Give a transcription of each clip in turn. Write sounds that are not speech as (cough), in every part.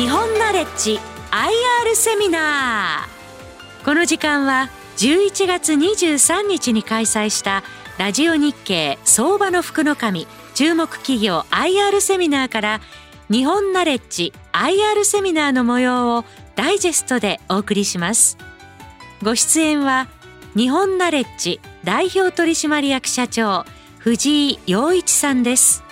日本ナレッジ IR セミナー。この時間は11月23日に開催したラジオ日経相場の福の神注目企業 IR セミナーから日本ナレッジ IR セミナーの模様をダイジェストでお送りします。ご出演は日本ナレッジ代表取締役社長藤井陽一さんです。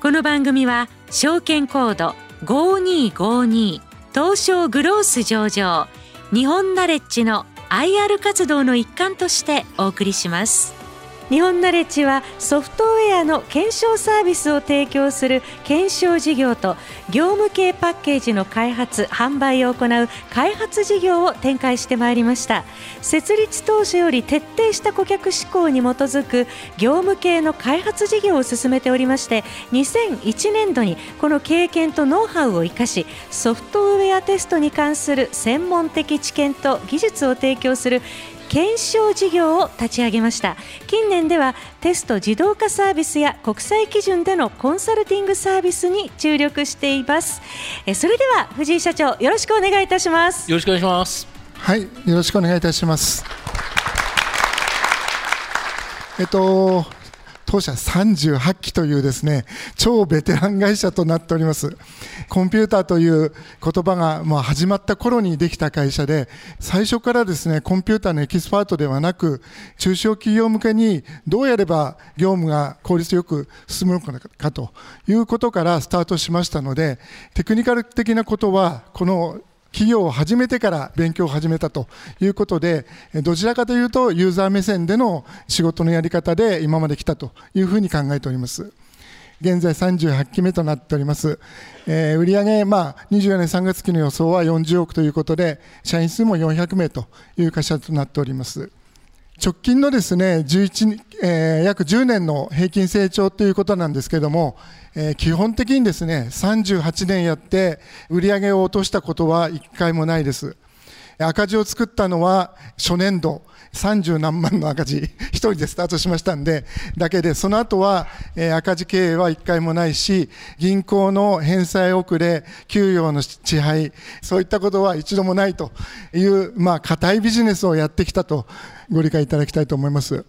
この番組は証券コード5252東証グロース上場日本ナレッジの IR 活動の一環としてお送りします。日本ナレッジはソフトウェアの検証サービスを提供する検証事業と業務系パッケージの開発販売を行う開発事業を展開してまいりました。設立当初より徹底した顧客志向に基づく業務系の開発事業を進めておりまして2001年度にこの経験とノウハウを生かしソフトウェアテストに関する専門的知見と技術を提供する検証事業を立ち上げました。近年ではテスト自動化サービスや国際基準でのコンサルティングサービスに注力しています。えそれでは藤井社長よろしくお願いいたします。よろしくお願いします。はいよろしくお願いいたします。えっと当社38期というですね超ベテラン会社となっております。コンピューターという言葉がもう始まった頃にできた会社で最初からですねコンピューターのエキスパートではなく中小企業向けにどうやれば業務が効率よく進むのかということからスタートしましたのでテクニカル的なことはこの企業を始めてから勉強を始めたということで、どちらかというとユーザー目線での仕事のやり方で今まで来たというふうに考えております。現在38期目となっております。えー、売上まあ、24年3月期の予想は40億ということで、社員数も400名という会社となっております。直近のですね、11、えー、約10年の平均成長ということなんですけれども、えー、基本的にですね、38年やって売り上げを落としたことは1回もないです。赤字を作ったのは初年度、30何万の赤字、一人でスタートしましたんで、だけで、その後は、えー、赤字経営は一回もないし、銀行の返済遅れ、給与の支配、そういったことは一度もないという、まあ、硬いビジネスをやってきたとご理解いただきたいと思います。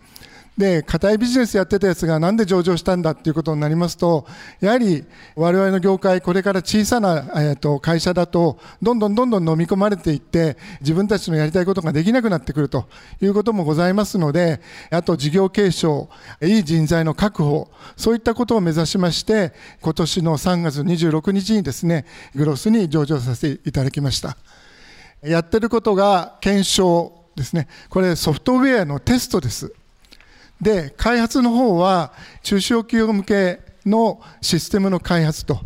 で、硬いビジネスやってたやつがなんで上場したんだっていうことになりますと、やはり我々の業界、これから小さな、えー、と会社だと、どんどんどんどん飲み込まれていって、自分たちのやりたいことができなくなってくるということもございますので、あと事業継承、いい人材の確保、そういったことを目指しまして、今年の3月26日にですね、グロスに上場させていただきました。やってることが検証ですね。これソフトウェアのテストです。で、開発の方は中小企業向けのシステムの開発と、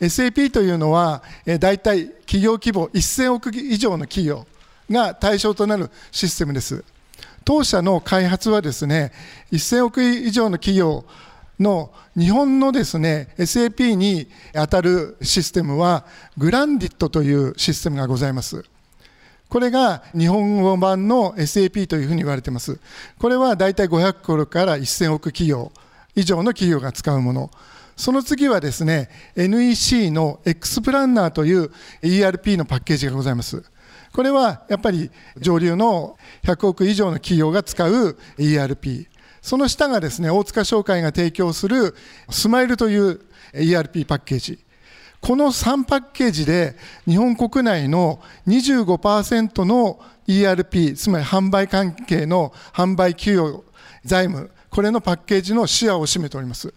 SAP というのは、え大体企業規模1000億以上の企業が対象となるシステムです。当社の開発はですね、1000億以上の企業の日本のですね、SAP に当たるシステムは、グランディットというシステムがございます。これが日本語版の SAP というふうに言われています。これはだいたい500個から1000億企業以上の企業が使うもの。その次はですね、NEC の X プランナーという ERP のパッケージがございます。これはやっぱり上流の100億以上の企業が使う ERP。その下がですね、大塚商会が提供するスマイルという ERP パッケージ。この3パッケージで日本国内の25%の ERP、つまり販売関係の販売給与、財務、これのパッケージのシェアを占めております。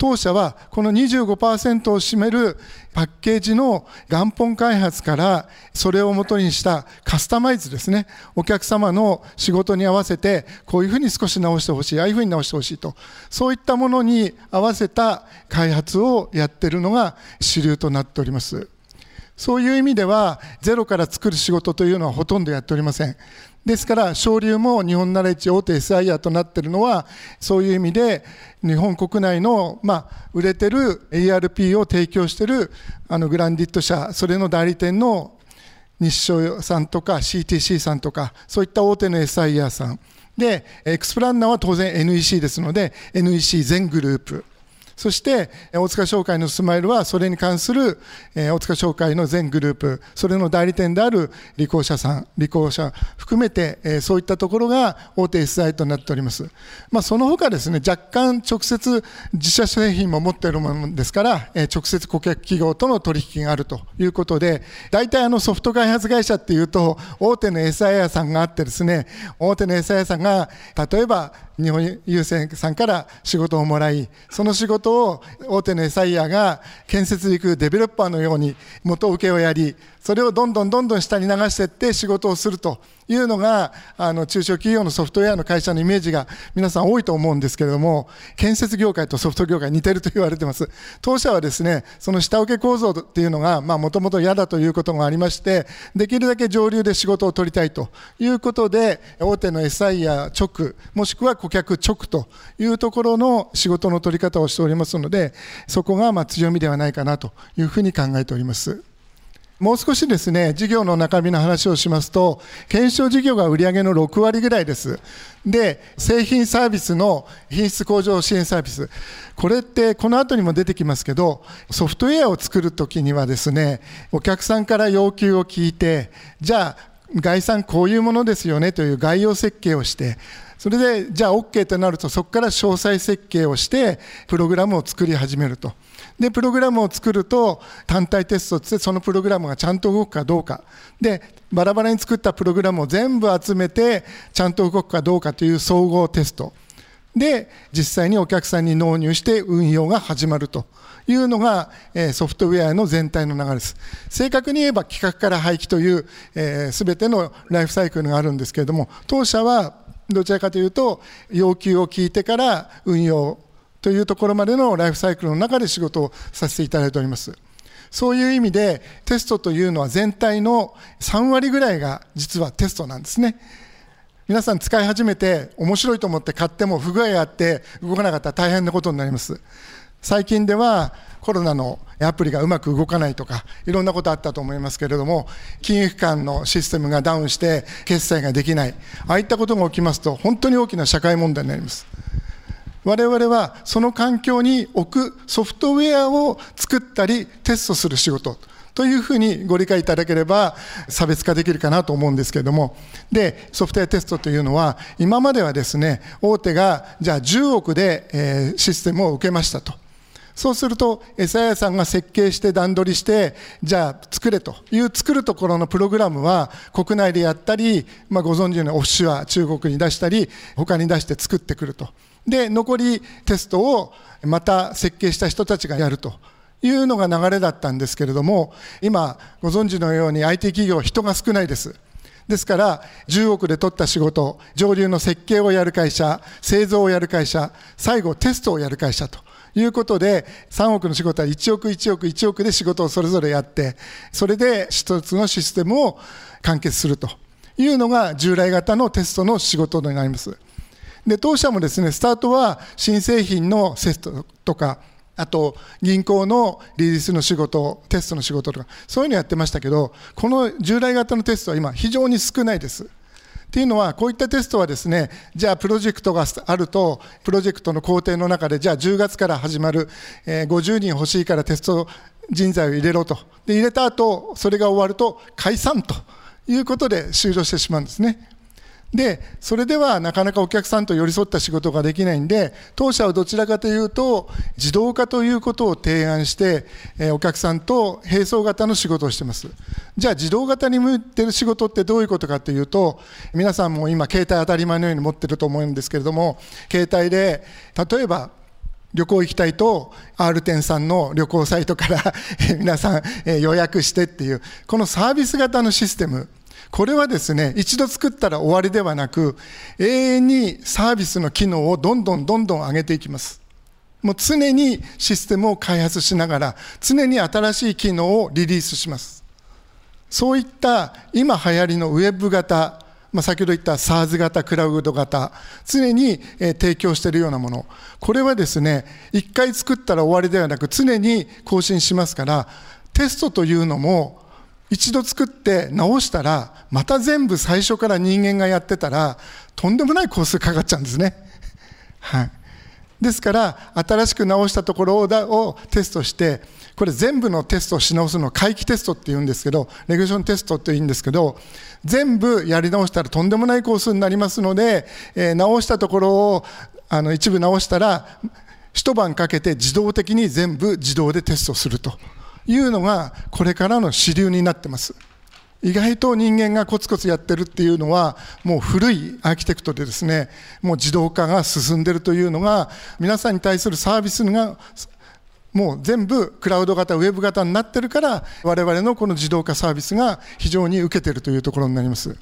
当社はこの25%を占めるパッケージの元本開発からそれをもとにしたカスタマイズですね。お客様の仕事に合わせてこういうふうに少し直してほしい、ああいうふうに直してほしいと。そういったものに合わせた開発をやってるのが主流となっております。そういう意味ではゼロから作る仕事というのはほとんどやっておりません。ですから、昇竜も日本ナレッジ大手 SIR となっているのは、そういう意味で、日本国内の、まあ、売れてる ARP を提供しているあのグランディット社、それの代理店の日照さんとか CTC さんとか、そういった大手の SIR さん。で、エクスプランナーは当然 NEC ですので、NEC 全グループ。そして、大塚商会のスマイルは、それに関する、大塚商会の全グループ、それの代理店である利口者さん、利口者含めて、そういったところが大手 SI となっております。まあ、その他ですね、若干直接自社製品も持っているものですから、直接顧客企業との取引があるということで、大体あのソフト開発会社っていうと、大手の SIA さんがあってですね、大手の SIA さんが、例えば日本郵船さんから仕事をもらい、その仕事を大手のエサイヤが建設に行くデベロッパーのように元請けをやり、それをどんどんどんどん下に流していって仕事をすると。いうのが、あの中小企業のソフトウェアの会社のイメージが皆さん多いと思うんですけれども、建設業界とソフト業界似てると言われてます。当社はですね、その下請け構造っていうのが、まあもともと嫌だということがありまして、できるだけ上流で仕事を取りたいということで、大手の SI や直、もしくは顧客直というところの仕事の取り方をしておりますので、そこがま強みではないかなというふうに考えております。もう少しですね、事業の中身の話をしますと、検証事業が売上の6割ぐらいです。で、製品サービスの品質向上支援サービス。これってこの後にも出てきますけど、ソフトウェアを作るときにはですね、お客さんから要求を聞いて、じゃあ、概算こういうものですよねという概要設計をして、それでじゃあ OK となるとそこから詳細設計をしてプログラムを作り始めると。で、プログラムを作ると、単体テストってそのプログラムがちゃんと動くかどうか。で、バラバラに作ったプログラムを全部集めて、ちゃんと動くかどうかという総合テスト。で、実際にお客さんに納入して運用が始まるというのが、えソフトウェアの全体の流れです。正確に言えば企画から廃棄という、えー、全てのライフサイクルがあるんですけれども、当社はどちらかというと、要求を聞いてから運用というところまでのライフサイクルの中で仕事をさせていただいております。そういう意味でテストというのは全体の3割ぐらいが実はテストなんですね。皆さん使い始めて面白いと思って買っても不具合があって動かなかったら大変なことになります。最近ではコロナのアプリがうまく動かないとか、いろんなことあったと思いますけれども、金融機関のシステムがダウンして決済ができない、ああいったことが起きますと、本当に大きな社会問題になります。我々はその環境に置くソフトウェアを作ったりテストする仕事というふうにご理解いただければ差別化できるかなと思うんですけれども、で、ソフトウェアテストというのは、今まではですね、大手がじゃあ10億で、システムを受けましたと。そうすると、エサヤさんが設計して段取りして、じゃあ作れという作るところのプログラムは国内でやったり、まあ、ご存知のようにオフシュア中国に出したり、他に出して作ってくると。で、残りテストをまた設計した人たちがやるというのが流れだったんですけれども、今、ご存知のように IT 企業、人が少ないです。ですから、10億で取った仕事、上流の設計をやる会社、製造をやる会社、最後テストをやる会社ということで、3億の仕事は1億、1億、1億で仕事をそれぞれやって、それで一つのシステムを完結するというのが従来型のテストの仕事になります。で、当社もですね、スタートは新製品のセットとか、あと銀行のリリースの仕事、テストの仕事とか、そういうのやってましたけど、この従来型のテストは今、非常に少ないです。っていうのは、こういったテストはですね、じゃあプロジェクトがあると、プロジェクトの工程の中で、じゃあ10月から始まる、えー、50人欲しいからテスト人材を入れろと。で、入れた後、それが終わると解散ということで終了してしまうんですね。で、それではなかなかお客さんと寄り添った仕事ができないんで、当社はどちらかというと、自動化ということを提案して、えお客さんと並走型の仕事をしてます。じゃあ、自動型に向いてる仕事ってどういうことかというと、皆さんも今、携帯当たり前のように持ってると思うんですけれども、携帯で、例えば、旅行行きたいと R 店さんの旅行サイトから (laughs) 皆さん予約してっていう、このサービス型のシステム、これはですね、一度作ったら終わりではなく、永遠にサービスの機能をどんどんどんどん上げていきます。もう常にシステムを開発しながら、常に新しい機能をリリースします。そういった今流行りのウェブ型、まあ、先ほど言った SARS 型、クラウド型、常に、え提供しているようなもの。これはですね、一回作ったら終わりではなく、常に更新しますから、テストというのも一度作って直したら、また全部最初から人間がやってたら、とんでもない工数かかっちゃうんですね。はい。ですから新しく直したところをテストしてこれ全部のテストをし直すのを回帰テストっていうんですけどレギュレーションテストって言うんですけど全部やり直したらとんでもないコースになりますので、えー、直したところをあの一部直したら一晩かけて自動的に全部自動でテストするというのがこれからの主流になってます。意外と人間がコツコツやってるっていうのはもう古いアーキテクトでですねもう自動化が進んでるというのが皆さんに対するサービスがもう全部クラウド型ウェブ型になってるから我々のこの自動化サービスが非常に受けてるというところになります。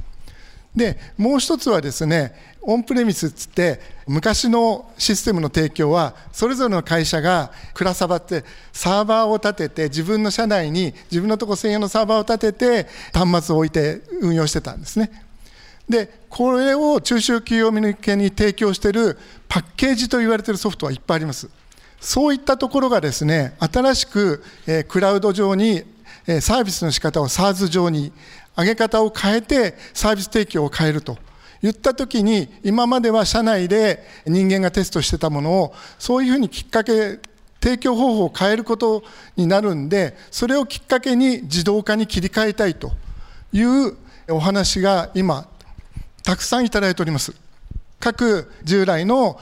でもう一つはですねオンプレミスっつって昔のシステムの提供はそれぞれの会社がクラサバってサーバーを立てて自分の社内に自分のとこ専用のサーバーを立てて端末を置いて運用してたんですね。でこれを中小企業向けに提供しているパッケージと言われているソフトはいっぱいあります。そういったところがですね新しく、クラウド上にサービスの仕方を SARS 上に上げ方を変えてサービス提供を変えると言った時に今までは社内で人間がテストしてたものをそういうふうにきっかけ提供方法を変えることになるんでそれをきっかけに自動化に切り替えたいというお話が今たくさんいただいております。各従来の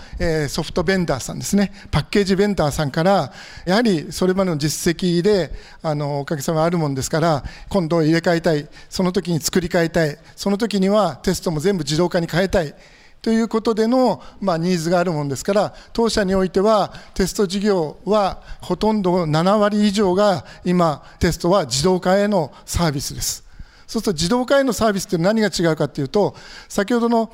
ソフトベンダーさんですね、パッケージベンダーさんから、やはりそれまでの実績で、あのおかげさまあるもんですから、今度入れ替えたい、その時に作り変えたい、その時にはテストも全部自動化に変えたい。ということでの、まあ、ニーズがあるもんですから、当社においては、テスト事業はほとんど7割以上が今、テストは自動化へのサービスです。そうすると自動化へのサービスって何が違うかというと、先ほどの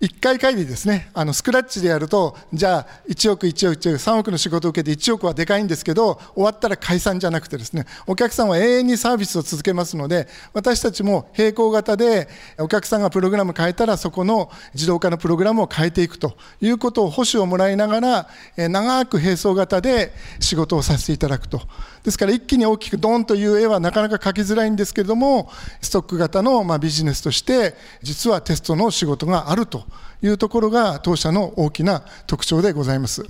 1回限りですね、あのスクラッチでやると、じゃあ1億、1億、1億、3億の仕事を受けて1億はでかいんですけど、終わったら解散じゃなくてですね、お客さんは永遠にサービスを続けますので、私たちも並行型で、お客さんがプログラム変えたら、そこの自動化のプログラムを変えていくということを保守をもらいながら、長く並走型で仕事をさせていただくと。ですから一気に大きくドンという絵はなかなか描きづらいんですけれども、ストック型のまビジネスとして、実はテストの仕事があるというところが当社の大きな特徴でございます。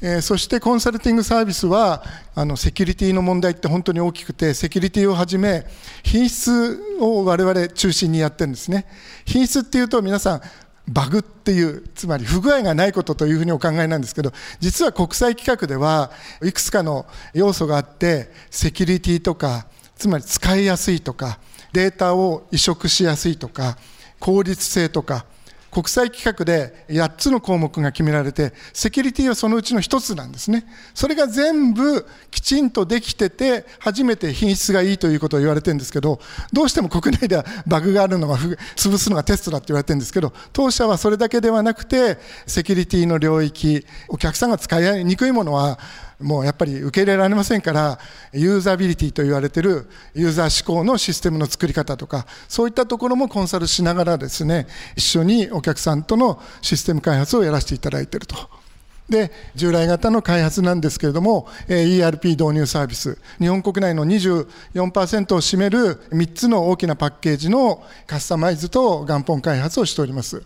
え、そしてコンサルティングサービスはあのセキュリティの問題って本当に大きくてセキュリティをはじめ品質を我々中心にやってるんですね品質っていうと皆さんバグっていうつまり不具合がないことというふうにお考えなんですけど実は国際規格ではいくつかの要素があってセキュリティとかつまり使いやすいとかデータを移植しやすいとか効率性とか国際規格で8つの項目が決められて、セキュリティはそのうちの1つなんですね。それが全部きちんとできてて、初めて品質がいいということを言われてるんですけど、どうしても国内ではバグがあるのが、潰すのがテストだって言われてるんですけど、当社はそれだけではなくて、セキュリティの領域、お客さんが使いにくいものは、もうやっぱり受け入れられませんから、ユーザビリティと言われているユーザー思考のシステムの作り方とか、そういったところもコンサルしながらですね、一緒にお客さんとのシステム開発をやらせていただいていると。で、従来型の開発なんですけれども、ERP 導入サービス、日本国内の24%を占める3つの大きなパッケージのカスタマイズと元本開発をしております。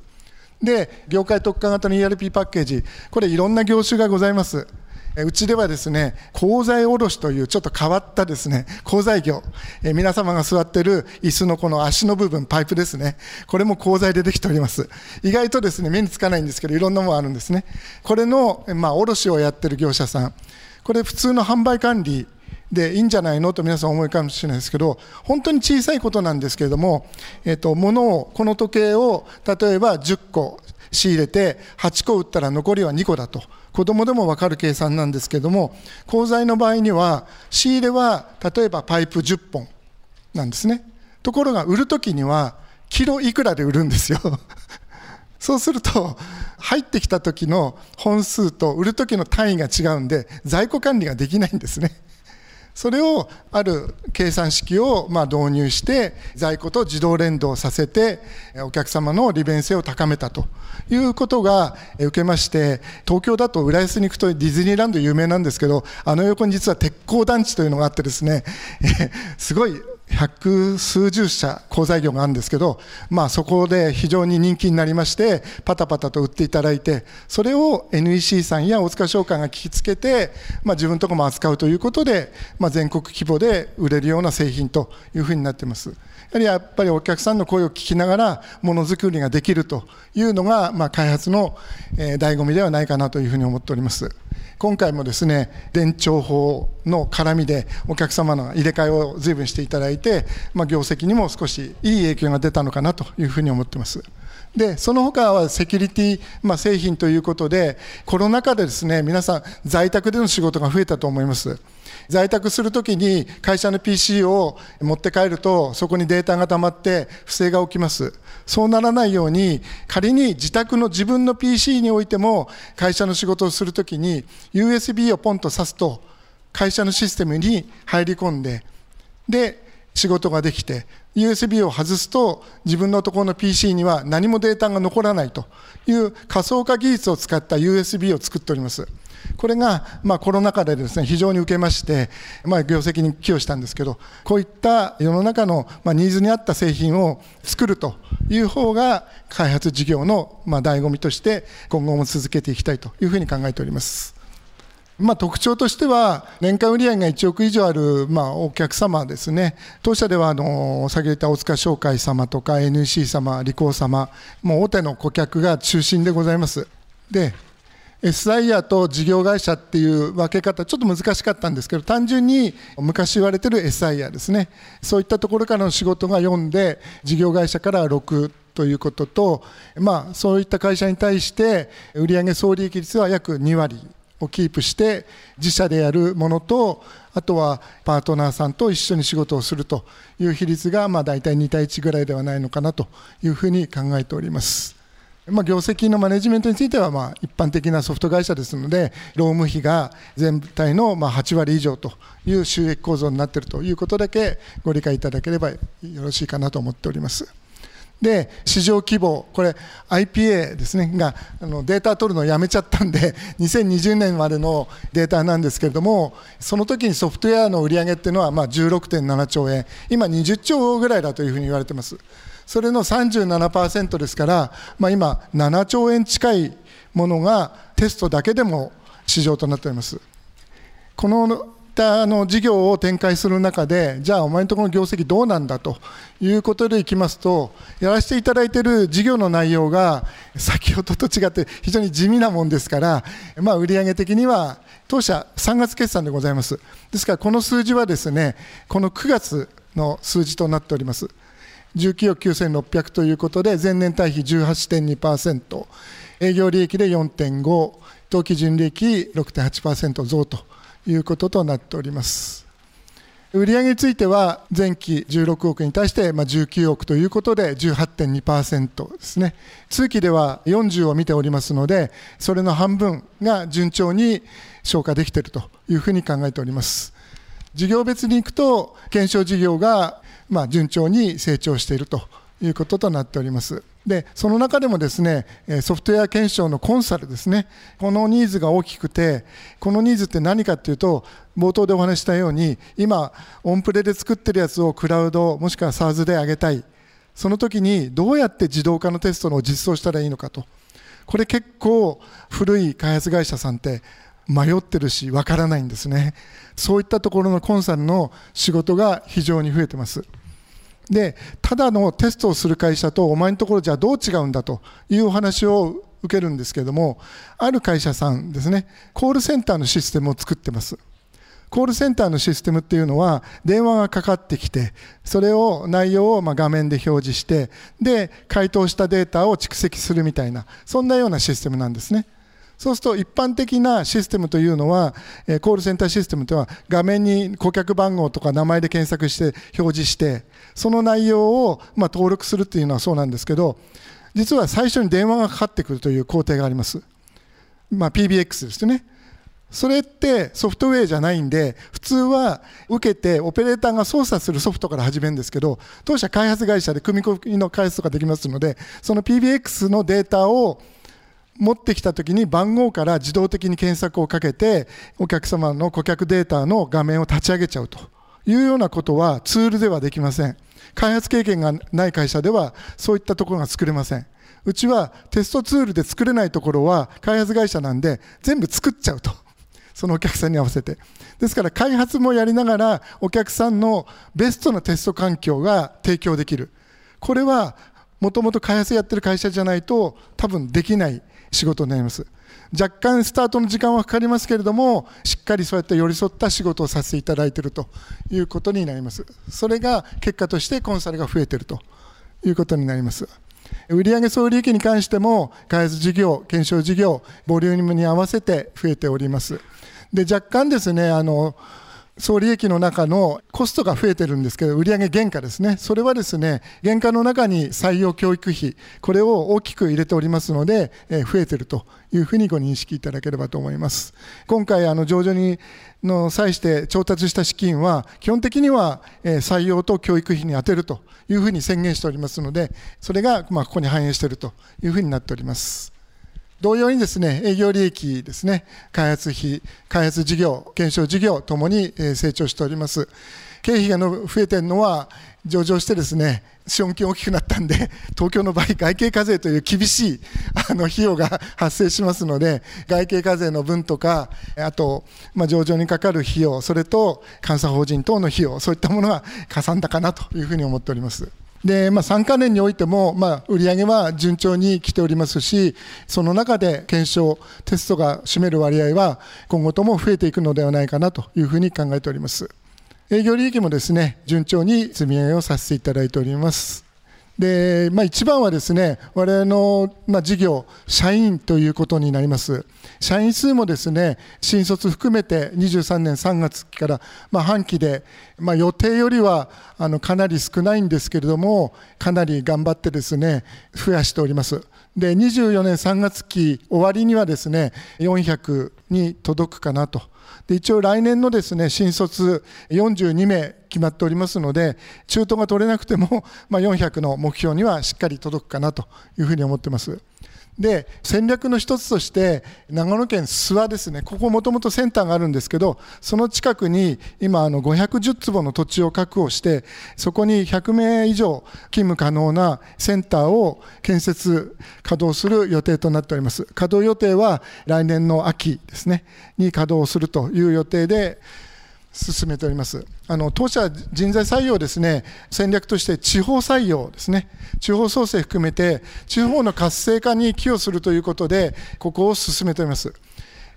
で、業界特化型の ERP パッケージ、これいろんな業種がございます。うちではですね、鋼材卸というちょっと変わったですね、鋼材業。え皆様が座ってる椅子のこの足の部分、パイプですね。これも鋼材でできております。意外とですね、目につかないんですけど、いろんなものあるんですね。これの、まあ、卸をやってる業者さん。これ普通の販売管理でいいんじゃないのと皆さん思いかもしれないですけど、本当に小さいことなんですけれども、えっ、と、物を、この時計を、例えば10個仕入れて、8個売ったら残りは2個だと。子供でも分かる計算なんですけども、鋼材の場合には、仕入れは例えばパイプ10本なんですね。ところが売るときには、キロいくらで売るんですよ。(laughs) そうすると、入ってきた時の本数と売る時の単位が違うんで、在庫管理ができないんですね。それをある計算式をま導入して在庫と自動連動させてお客様の利便性を高めたということが受けまして東京だと浦安に行くとディズニーランド有名なんですけどあの横に実は鉄鋼団地というのがあってですね (laughs) すごい百数十社鋼材業があるんですけど、まあ、そこで非常に人気になりましてパタパタと売っていただいてそれを NEC さんや大塚商会が聞きつけて、まあ、自分のところも扱うということで、まあ、全国規模で売れるような製品というふうになっています。やはりやっぱりお客さんの声を聞きながらものづくりができるというのが、まあ、開発の、えー、醍醐味ではないかなというふうに思っております。今回もですね電調法の絡みでお客様の入れ替えを随分していただいて、まあ、業績にも少しいい影響が出たのかなというふうに思ってます。でその他はセキュリティ、まあ、製品ということでコロナ禍でですね皆さん在宅での仕事が増えたと思います。在宅するときに会社の PC を持って帰るとそこにデータが溜まって不正が起きます。そうならないように仮に自宅の自分の PC においても会社の仕事をするときに USB をポンと挿すと会社のシステムに入り込んでで仕事ができて USB を外すと自分のところの PC には何もデータが残らないという仮想化技術を使った USB を作っております。これが、まあ、コロナ禍でですね非常に受けまして、まあ、業績に寄与したんですけどこういった世の中の、まあ、ニーズに合った製品を作るという方が開発事業の、まあ、醍醐味として今後も続けていきたいというふうに考えております。まあ、特徴としては、年間売上が1億以上ある、まあ、お客様ですね、当社ではあの先ほど言った大塚商会様とか NEC 様、リコー様、もう大手の顧客が中心でございます。で SIR と事業会社っていう分け方、ちょっと難しかったんですけど、単純に昔言われてる SIR ですね、そういったところからの仕事が4で、事業会社から6ということと、まあ、そういった会社に対して、売上総利益率は約2割をキープして、自社でやるものと、あとはパートナーさんと一緒に仕事をするという比率が、まあ、大体2対1ぐらいではないのかなというふうに考えております。まあ、業績のマネジメントについてはまあ一般的なソフト会社ですので、労務費が全体のまあ8割以上という収益構造になっているということだけご理解いただければよろしいかなと思っております。で、市場規模、これ IPA ですね、があのデータ取るのをやめちゃったんで、(laughs) 2020年までのデータなんですけれども、その時にソフトウェアの売り上げっていうのはま16.7兆円、今20兆ぐらいだというふうに言われてます。それの37%ですから、まあ、今、7兆円近いものがテストだけでも市場となっております。このあの事業を展開する中で、じゃあ、お前のところの業績どうなんだということでいきますと、やらせていただいている事業の内容が、先ほどと違って非常に地味なもんですから、まあ、売上的には、当社3月決算でございます。ですから、この数字はですね、この9月の数字となっております。19億9600ということで、前年対比18.2%、営業利益で4.5、当期純利益6.8%増ということとなっております。売上については前期16億に対して19億ということで18.2%ですね。通期では40を見ておりますので、それの半分が順調に消化できているというふうに考えております。事業別に行くと、検証事業がまあ、順調に成長しているということとなっております。で、その中でもですね、ソフトウェア検証のコンサルですね、このニーズが大きくて、このニーズって何かっていうと、冒頭でお話したように、今、オンプレで作ってるやつをクラウド、もしくは SARS で上げたい。その時にどうやって自動化のテストの実装したらいいのかと。これ結構古い開発会社さんって迷ってるし、わからないんですね。そういったところのコンサルの仕事が非常に増えてます。で、ただのテストをする会社とお前のところじゃどう違うんだというお話を受けるんですけれども、ある会社さんですね、コールセンターのシステムを作ってます。コールセンターのシステムっていうのは、電話がかかってきて、それを内容をま画面で表示して、で、回答したデータを蓄積するみたいな、そんなようなシステムなんですね。そうすると一般的なシステムというのは、えコールセンターシステムというのは画面に顧客番号とか名前で検索して表示して、その内容をま登録するっていうのはそうなんですけど、実は最初に電話がかかってくるという工程があります。まあ、PBX ですよね。それってソフトウェアじゃないんで、普通は受けてオペレーターが操作するソフトから始めるんですけど、当社開発会社で組み込みの開発とかできますので、その PBX のデータを持ってきたときに番号から自動的に検索をかけて、お客様の顧客データの画面を立ち上げちゃうというようなことはツールではできません。開発経験がない会社ではそういったところが作れません。うちはテストツールで作れないところは開発会社なんで全部作っちゃうと。そのお客さんに合わせて。ですから開発もやりながらお客さんのベストなテスト環境が提供できる。これはもともと開発やってる会社じゃないと多分できない仕事になります。若干スタートの時間はかかりますけれども、しっかりそうやって寄り添った仕事をさせていただいているということになります。それが結果としてコンサルが増えているということになります。売上総利益に関しても、開発事業、検証事業、ボリュームに合わせて増えております。で、若干ですね、あの、総利益の中のコストが増えてるんですけど、売上原価ですね、それはですね、原価の中に採用教育費、これを大きく入れておりますので、え増えてるというふうにご認識いただければと思います。今回、あの上場にの際して調達した資金は、基本的には採用と教育費に充てるというふうに宣言しておりますので、それがまここに反映しているというふうになっております。同様にですね、営業利益ですね、開発費、開発事業、検証事業ともに成長しております。経費が増えてるのは、上場してですね、資本金大きくなったんで、(laughs) 東京の場合、外形課税という厳しいあの費用が (laughs) 発生しますので、外形課税の分とか、あと、まあ、上場にかかる費用、それと監査法人等の費用、そういったものがかさんだかなというふうに思っております。で、まあ、3か年においても、まあ、売上は順調に来ておりますし、その中で検証、テストが占める割合は、今後とも増えていくのではないかなというふうに考えております。営業利益もですね、順調に積み上げをさせていただいております。で、まあ、一番はですね、我々の、まあ、事業、社員ということになります。社員数もですね、新卒含めて23年3月期から、まあ、半期で、まあ、予定よりはあのかなり少ないんですけれども、かなり頑張ってですね、増やしております。で、24年3月期終わりにはですね、400に届くかなと。で一応来年のですね新卒42名決まっておりますので中途が取れなくても、まあ、400の目標にはしっかり届くかなというふうに思ってます。で戦略の一つとして長野県諏訪ですね。ここもともとセンターがあるんですけどその近くに今あの510坪の土地を確保してそこに100名以上勤務可能なセンターを建設稼働する予定となっております。稼働予定は来年の秋ですね。に稼働するという予定で進めております。あの当社人材採用ですね、戦略として地方採用ですね、地方創生含めて、地方の活性化に寄与するということで、ここを進めております。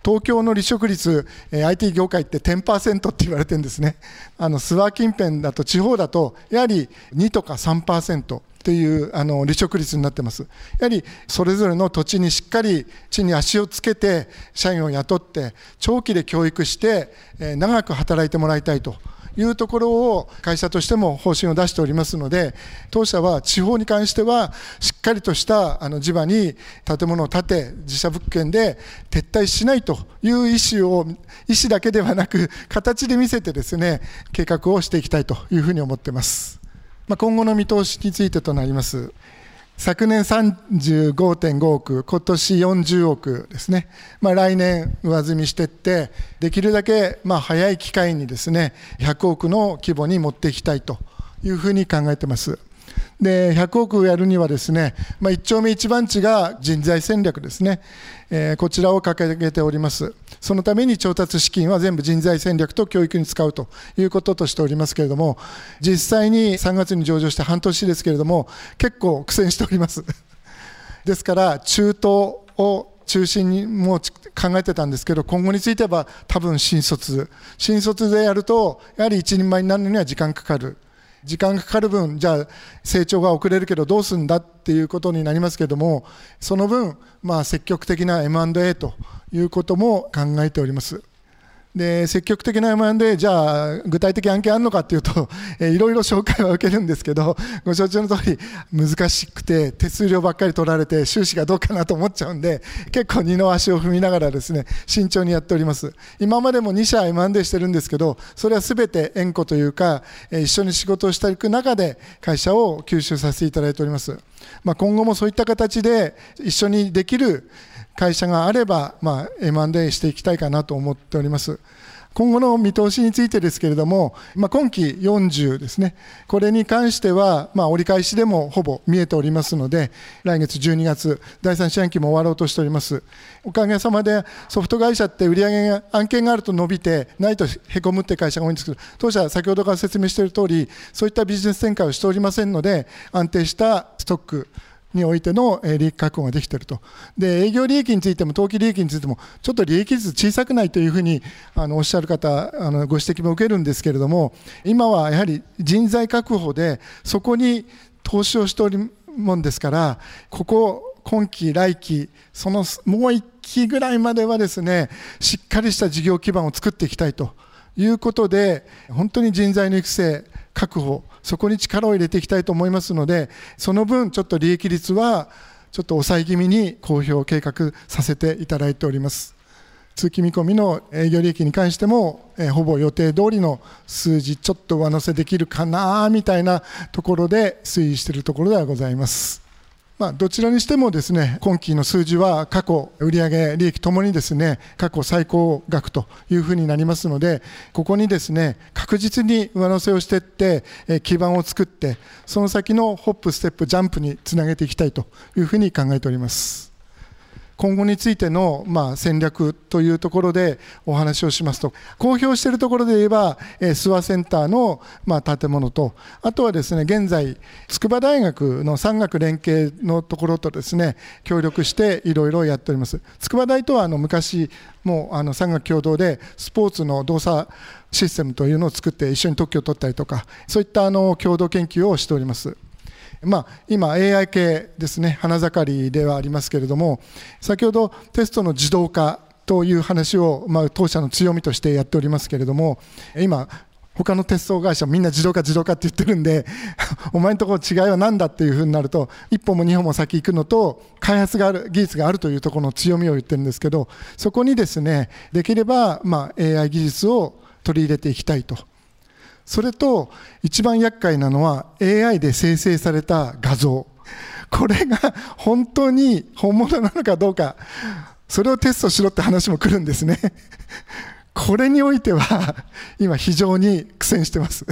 東京の離職率、IT 業界って10%って言われてるんですね。あの諏訪近辺だと、地方だと、やはり2とか3%。っていうあの離職率になってます。やはりそれぞれの土地にしっかり地に足をつけて社員を雇って長期で教育して長く働いてもらいたいというところを会社としても方針を出しておりますので当社は地方に関してはしっかりとしたあの地場に建物を建て自社物件で撤退しないという意思を意思だけではなく形で見せてですね計画をしていきたいというふうに思ってます。まあ、今後の見通しについてとなります。昨年35.5億、今年40億ですね、まあ、来年上積みしていって、できるだけまあ早い機会にですね、100億の規模に持っていきたいというふうに考えてます。で100億やるにはですね、まあ、1丁目1番地が人材戦略ですね、えー、こちらを掲げております。そのために調達資金は全部人材戦略と教育に使うということとしておりますけれども、実際に3月に上場して半年ですけれども、結構苦戦しております。(laughs) ですから、中東を中心にもう考えてたんですけど、今後については多分新卒、新卒でやると、やはり一人前になるのには時間かかる。時間がかかる分、じゃあ成長が遅れるけどどうするんだっていうことになりますけれども、その分、まあ、積極的な M&A ということも考えております。で積極的な M&A じゃあ具体的案件あるのかっていうと、(laughs) えいろいろ紹介は受けるんですけどご承知の通り難しくて手数料ばっかり取られて収支がどうかなと思っちゃうんで結構二の足を踏みながらですね慎重にやっております。今までも2社 M&A してるんですけどそれは全て縁故というか一緒に仕事をしていく中で会社を吸収させていただいております、まあ、今後もそういった形で一緒にできる会社があれば、まあ、M&A していきたいかなと思っております。今後の見通しについてですけれども、まあ、今期40ですね、これに関しては、まあ、折り返しでもほぼ見えておりますので、来月12月、第3四半期も終わろうとしております。おかげさまで、ソフト会社って売上が、案件があると伸びて、ないとへこむって会社が多いんですけど、当社は、先ほどから説明している通り、そういったビジネス展開をしておりませんので、安定したストック、においての利益確保ができていると。で、営業利益についても、当期利益についても、ちょっと利益率小さくないというふうにあのおっしゃる方、あのご指摘も受けるんですけれども、今はやはり人材確保で、そこに投資をしておるもんですから、ここ、今期、来期、そのもう1期ぐらいまではですね、しっかりした事業基盤を作っていきたいということで、本当に人材の育成、確保、そこに力を入れていきたいと思いますので、その分、ちょっと利益率は、ちょっと抑え気味に公表計画させていただいております。通期見込みの営業利益に関しても、えほぼ予定通りの数字、ちょっと上乗せできるかなみたいなところで推移しているところではございます。まあ、どちらにしてもですね今期の数字は過去、売上利益ともにですね過去最高額というふうになりますので、ここにですね確実に上乗せをしていって、基盤を作って、その先のホップ、ステップ、ジャンプにつなげていきたいというふうに考えております。今後についての、まあ、戦略というところでお話をしますと、公表しているところで言えば、えー、諏訪センターの、まあ、建物と、あとはですね、現在、筑波大学の産学連携のところとですね、協力していろいろやっております。筑波大とはあの昔、もうあの産学共同でスポーツの動作システムというのを作って一緒に特許を取ったりとか、そういったあの共同研究をしております。まあ、今、AI 系ですね、花盛りではありますけれども、先ほどテストの自動化という話を、まあ、当社の強みとしてやっておりますけれども、今、他のテスト会社みんな自動化自動化って言ってるんで (laughs) お前のところ違いは何だっていうふうになると一歩も二歩も先行くのと開発がある技術があるというところの強みを言ってるんですけどそこにですねできればまあ AI 技術を取り入れていきたいと。それと一番厄介なのは AI で生成された画像。これが本当に本物なのかどうか、それをテストしろって話も来るんですね。これにおいては今非常に苦戦してます。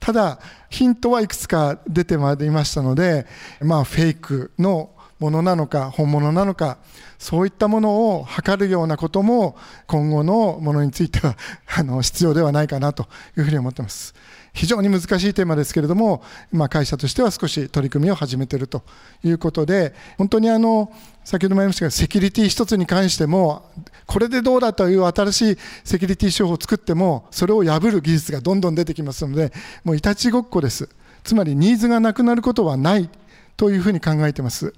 ただ、ヒントはいくつか出てまいりましたので、まあフェイクのものなのか本物なのかそういったものを測るようなことも今後のものについては (laughs) あの必要ではないかなというふうに思ってます。非常に難しいテーマですけれども、まあ、会社としては少し取り組みを始めているということで、本当にあの先ほども言いましたが、セキュリティ一つに関しても、これでどうだという新しいセキュリティ手法を作っても、それを破る技術がどんどん出てきますので、もういたちごっこです。つまりニーズがなくなることはないというふうに考えています。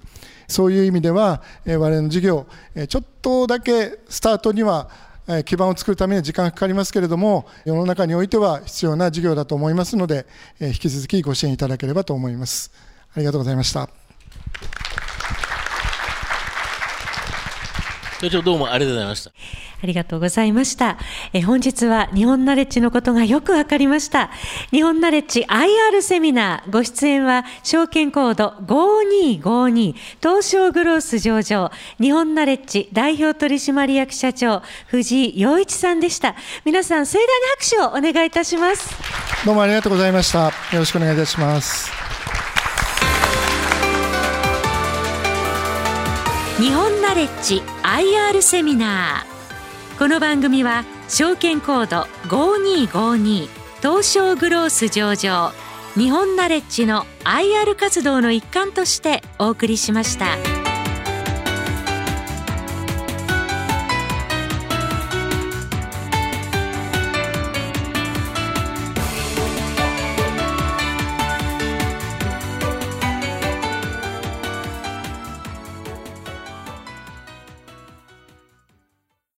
そういう意味では、え我々の事業、えちょっとだけスタートには基盤を作るために時間がかかりますけれども、世の中においては必要な事業だと思いますので、引き続きご支援いただければと思います。ありがとうございました。社長どうもありがとうございました。ありがとうございました。え本日は日本ナレッジのことがよくわかりました。日本ナレッジ IR セミナーご出演は証券コード5252東証グロース上場日本ナレッジ代表取締役社長藤井陽一さんでした。皆さん盛大な拍手をお願いいたします。どうもありがとうございました。よろしくお願いいたします。日本ナレッジ IR セミナーこの番組は証券コード5252東証グロース上場日本ナレッジの IR 活動の一環としてお送りしました。